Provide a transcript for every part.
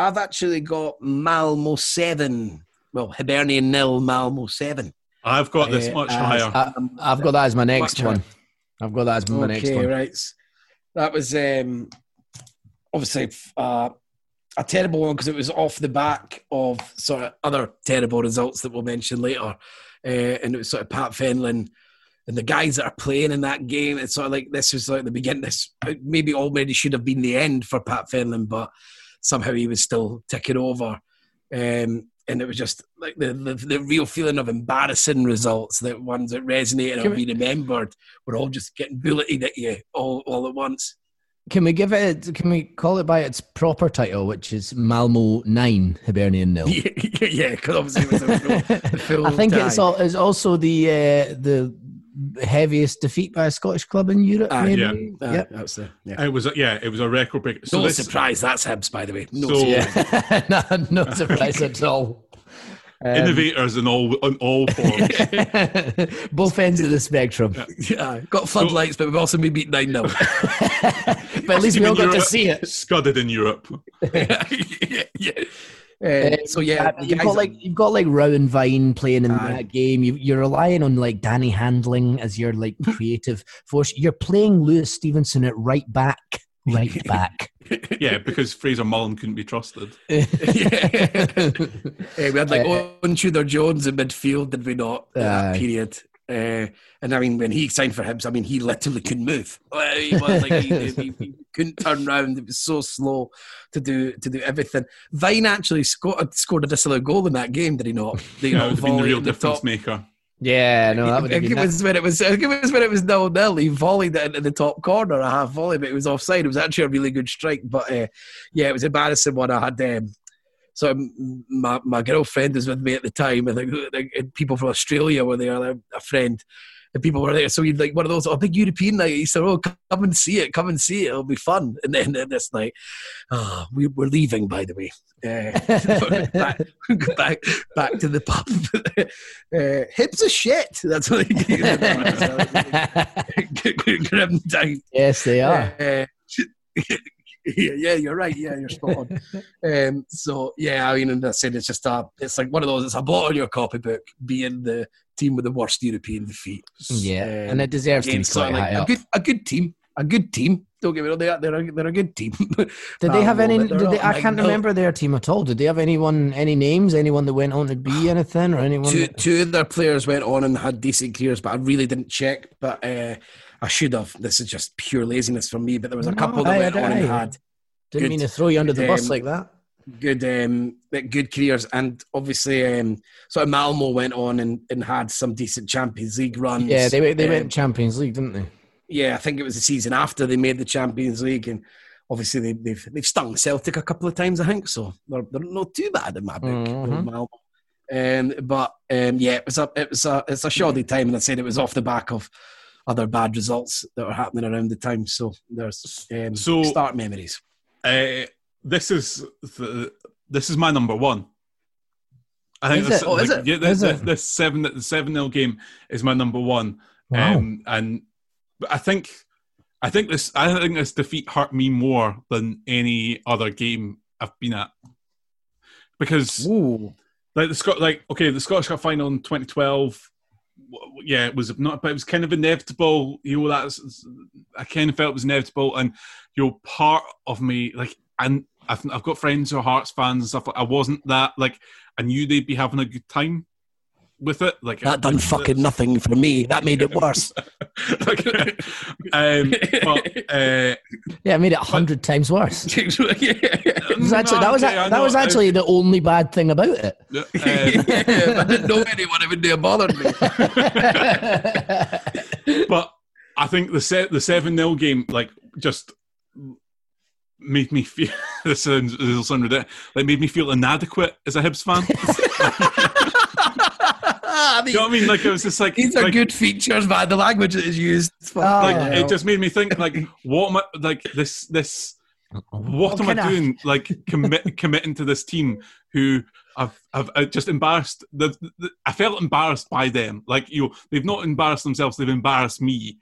I've actually got Malmo 7. Well, Hibernian nil, Malmo 7. I've got this Uh, much as- higher. I, I've got that as my next Much one. I've got that as my next one. okay, one. right. That was um, obviously uh, a terrible one because it was off the back of sort of other terrible results that we'll mention later. Uh, and it was sort of Pat Fenlon and the guys that are playing in that game. It's sort of like this was like the beginning. This maybe already should have been the end for Pat Fenlon, but somehow he was still ticking over. Um, and it was just like the, the, the real feeling of embarrassing results, that ones that resonated we- be remembered, were all just getting bulleted at you all, all at once. Can we give it? Can we call it by its proper title, which is Malmo Nine Hibernian Nil? yeah, because obviously it was a full, full I think it's, all, it's also the uh, the heaviest defeat by a Scottish club in Europe. Maybe. yeah. Ah, Yep. that's the, yeah. It was a, yeah, it was a record break. So no this, surprise, that's Hibs, by the way. No So- surprise. Yeah. no, no surprise at all. Um, innovators in all in all forms. Both ends of the spectrum. Yeah, got floodlights, but we've also been beat 9 0. but at least we all got to see it. Scudded in Europe. yeah, yeah. Uh, so, yeah, the you've guys got like you've got like Rowan Vine playing in Aye. that game. You, you're relying on like Danny Handling as your like creative force. You're playing Lewis Stevenson at right back, right back. Yeah, because Fraser Mullen couldn't be trusted. yeah. We had like Uh, Owain Tudur Jones in midfield, did we not? in that period. Uh, and I mean, when he signed for Hibs, I mean, he literally couldn't move. Uh, He, was like, he, he- he couldn't turn round. It was so slow to do to do everything. Vine actually scored scored a disallowed goal in that game, did he not? The, Yeah, it would have been the real the difference top. maker. yeah, no, that would have been it was when it was. I it was when it was nil nil. He volleyed it into the top corner, a half volley, but it was offside. It was actually a really good strike, but uh, yeah, it was embarrassing one. I had um, so my my girlfriend was with me at the time. I think like, and people from Australia were there. A friend. And people were there, so he'd like one of those, oh, big European night. He said, "Oh, come and see it, come and see it. It'll be fun." And then uh, this night, oh, we, we're leaving, by the way. Uh, back, back, back to the pub. uh, Hibs are shit. That's what they Grim time. yes, they are. Uh, yeah, yeah, you're right. Yeah, you're spot on. um, so yeah, I mean, and I said it's just a, it's like one of those. It's a blot on your copybook, being the team with the worst European defeat. Yeah, Um, and it deserves to be quite high like a up. good, a good team, a good team. Don't get me wrong, they are, they're a, they're a good team. Did they have any? Did they, I can't remember their team at all. Did they have anyone, any names, anyone that went on to be anything, or anyone? Two, that- two of their players went on and had decent careers, but I really didn't check. But uh, I should have. This is just pure laziness from me. But there was a No, couple that aye, went on and aye. had Didn't good, mean to throw you under the bus um, like that. good um good careers and obviously um sort of Malmo went on and, and had some decent Champions League runs. Yeah, they they Um, went Champions League, didn't they? Yeah, I think it was the season after they made the Champions League and obviously they, they've they've stung Celtic a couple of times, I think. So they're, they're not too bad in my book. Mhm. Um, but um, yeah, it was a it was a it's a shoddy time, and I said it was off the back of other bad results that were happening around the time. So there's um, So- start memories. Uh, this is the, this is my number one. I think Is this, it? Oh, like? Yeah, this, this, this seven the seven nil game is my number one. Wow. Um, and but I think I think this I think this defeat hurt me more than any other game I've been at because Ooh. like the Scot like okay the Scottish Cup final in 2012 w- w- yeah it was not but it was kind of inevitable you know that's I kind of felt it was inevitable and you know part of me like and I've, I've got friends who are Hearts fans and stuff like I wasn't that like I knew they'd be having a good time with it like That done fucking nothing for me. That made it worse. um, but uh, Yeah, I made it a hundred times worse. It was actually, that was okay, I that know, was I- actually the only bad thing about it. um, if I didn't know anyone, it wouldn't have bothered me. but I think the set the seven 0 game like just made me feel this sounds this will sound ridiculous like made me feel inadequate as a Hibs fan. I you know what I mean? Like it was just like These are like, good features, man. The language that is used. Oh, Like yeah. it just made me think like what am I like this this what am I kind of- doing? Like commit committing to this team who I've I've I just embarrassed. The, the, I felt embarrassed by them. Like you, know, they've not embarrassed themselves. They've embarrassed me.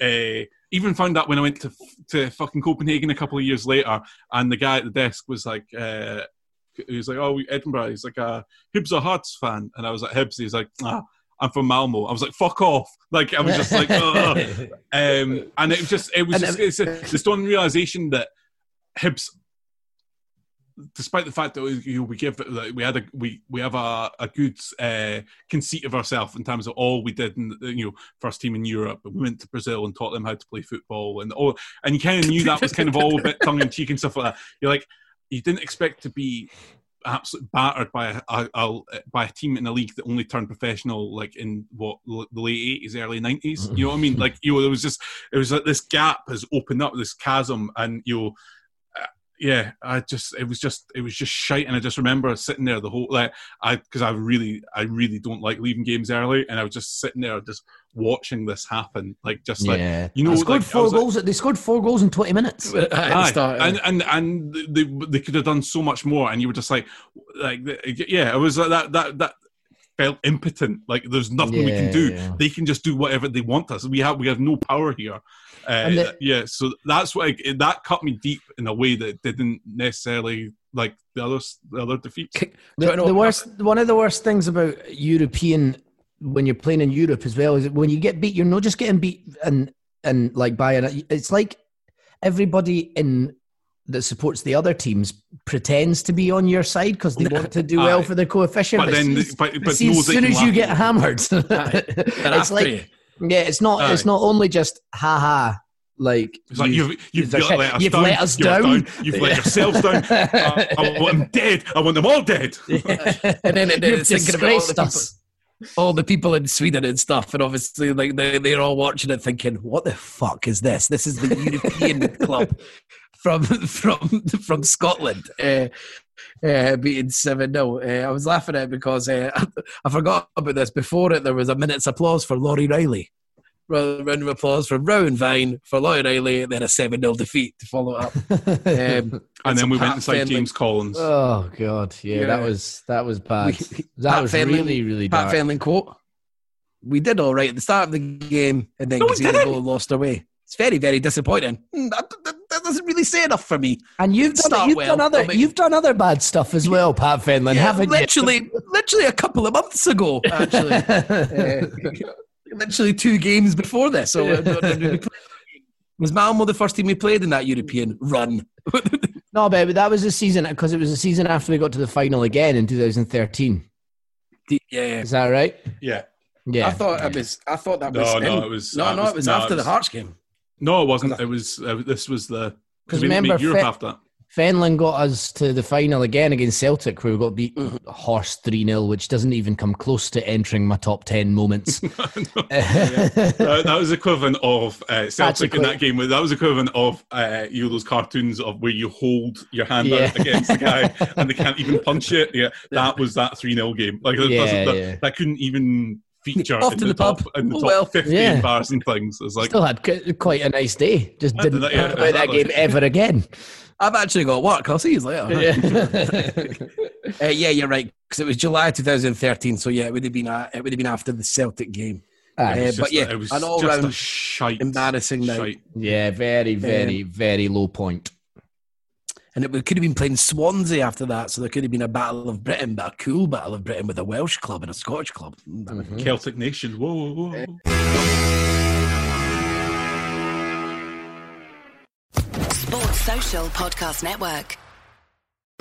Uh, even found that when I went to to fucking Copenhagen a couple of years later, and the guy at the desk was like. Uh, he was like, "Oh, Edinburgh." He's like, "A Hibs or Hearts fan," and I was like, "Hibs." He's like, "Ah, I'm from Malmo." I was like, "Fuck off!" Like I was just like, Ugh. um, and it was just it was just, it- it's a, the stone realization that Hibs, despite the fact that we, you know, we give that we had a we we have a, a good uh, conceit of ourselves in terms of all we did in you know first team in Europe we went to Brazil and taught them how to play football and all and you kind of knew that was kind of all a bit tongue in cheek and stuff like that. You're like you didn't expect to be absolutely battered by a, a, a by a team in a league that only turned professional like in what the late eighties, early nineties. You know what I mean? Like you know, there was just it was like this gap has opened up, this chasm, and you know, yeah, I just it was just it was just shite, and I just remember sitting there the whole like I because I really I really don't like leaving games early, and I was just sitting there just watching this happen, like just like yeah, you know, they scored like, I four was like- goals. they scored four goals in twenty minutes. At the Aye, start, and and and they they could have done so much more, and you were just like, like yeah, it was like that that that felt impotent. Like there's nothing we can do. Yeah. They can just do whatever they want us. We have we have no power here. Uh, the- yeah, so that's what I, that cut me deep in a way that didn't necessarily like the other the other defeats. The, the worst, one of the worst things about European when you're playing in Europe as well is that when you get beat, you're not just getting beat and and like by an. It's like everybody in that supports the other teams pretends to be on your side because they want to do well for their coefficient. But then, see- but, but see, as soon as you get hammered, it's like you. yeah, it's not. It's not only just ha ha. Like It's like you- you've you've, let us you've down. let us you're down. You've let yourselves down. Uh, I want them dead. I want them all dead. And then, and then You've it's thinking about all the, disgraced people, all the people in Sweden and stuff, and obviously, like they they're all watching it, thinking, "What the fuck is this? This is the European club from from from Scotland." Uh, uh, beating 7 0. Uh, I was laughing at it because uh, I forgot about this. Before it, there was a minute's applause for Lawrie Reilly. Round round of applause for Rowan Vine, for Lawrie Reilly, and then a 7 0 defeat to follow up. Um, And then some we went Pat inside Fenlon- James Collins. Oh god, yeah, Yeah. that was that was bad. That Pat was Fenlon- really really Pat dark. Fenlon quote. We did all right at the start of the game, and then No, we conceded a didn't. goal and lost our way. It's very, very disappointing. Hmm, That, that, that doesn't really say enough for me. And you've done Start you've well, done other I'll make- you've done other bad stuff as well, Pat Fenlon, Yeah, haven't literally, literally a couple of months ago, actually. you? Uh, literally two games before this. So uh, was Malmo the first team we played in that European run? no, but that was the season because it was a season after we got to the final again in 2013. yeah. Is that right? Yeah. Yeah. I thought it was. I thought that No, was. no, in- it was- No, that no, was- it was no, after it the Hearts game. No, it wasn't. It was. Uh, this was the. 'Cause we remember beat Europe Fe- after that. Fenlon got us to the final again against Celtic, where we got beat Mm-hmm. horse 3 0, which doesn't even come close to entering my top 10 moments. that, that was equivalent of uh, Celtic in that game. That was equivalent of uh, you know those cartoons of where you hold your hand Yeah. out against the guy and they can't even punch it. Yeah, that was that three 0 game. Like that, Yeah, that, yeah. that couldn't even feature Off to the, the top pub. in the Oh, top well. fifty Yeah. embarrassing things. It's like Still had qu- quite a nice day. Just didn't yeah, talk about that game ever again. I've actually got work. I'll see you later. Yeah. uh, yeah, you're right. Because it was July 2013. So yeah, it would have been uh, it would have been after the Celtic game. Uh, It's but yeah, a- it was an all round shite, embarrassing night. shite. yeah, very, very, very low point. And it could have been playing Swansea after that, so there could have been a Battle of Britain, but a cool Battle of Britain with a Welsh club and a Scottish club. Mm. Celtic nation. Whoa, whoa, whoa. Sports Social Podcast Network.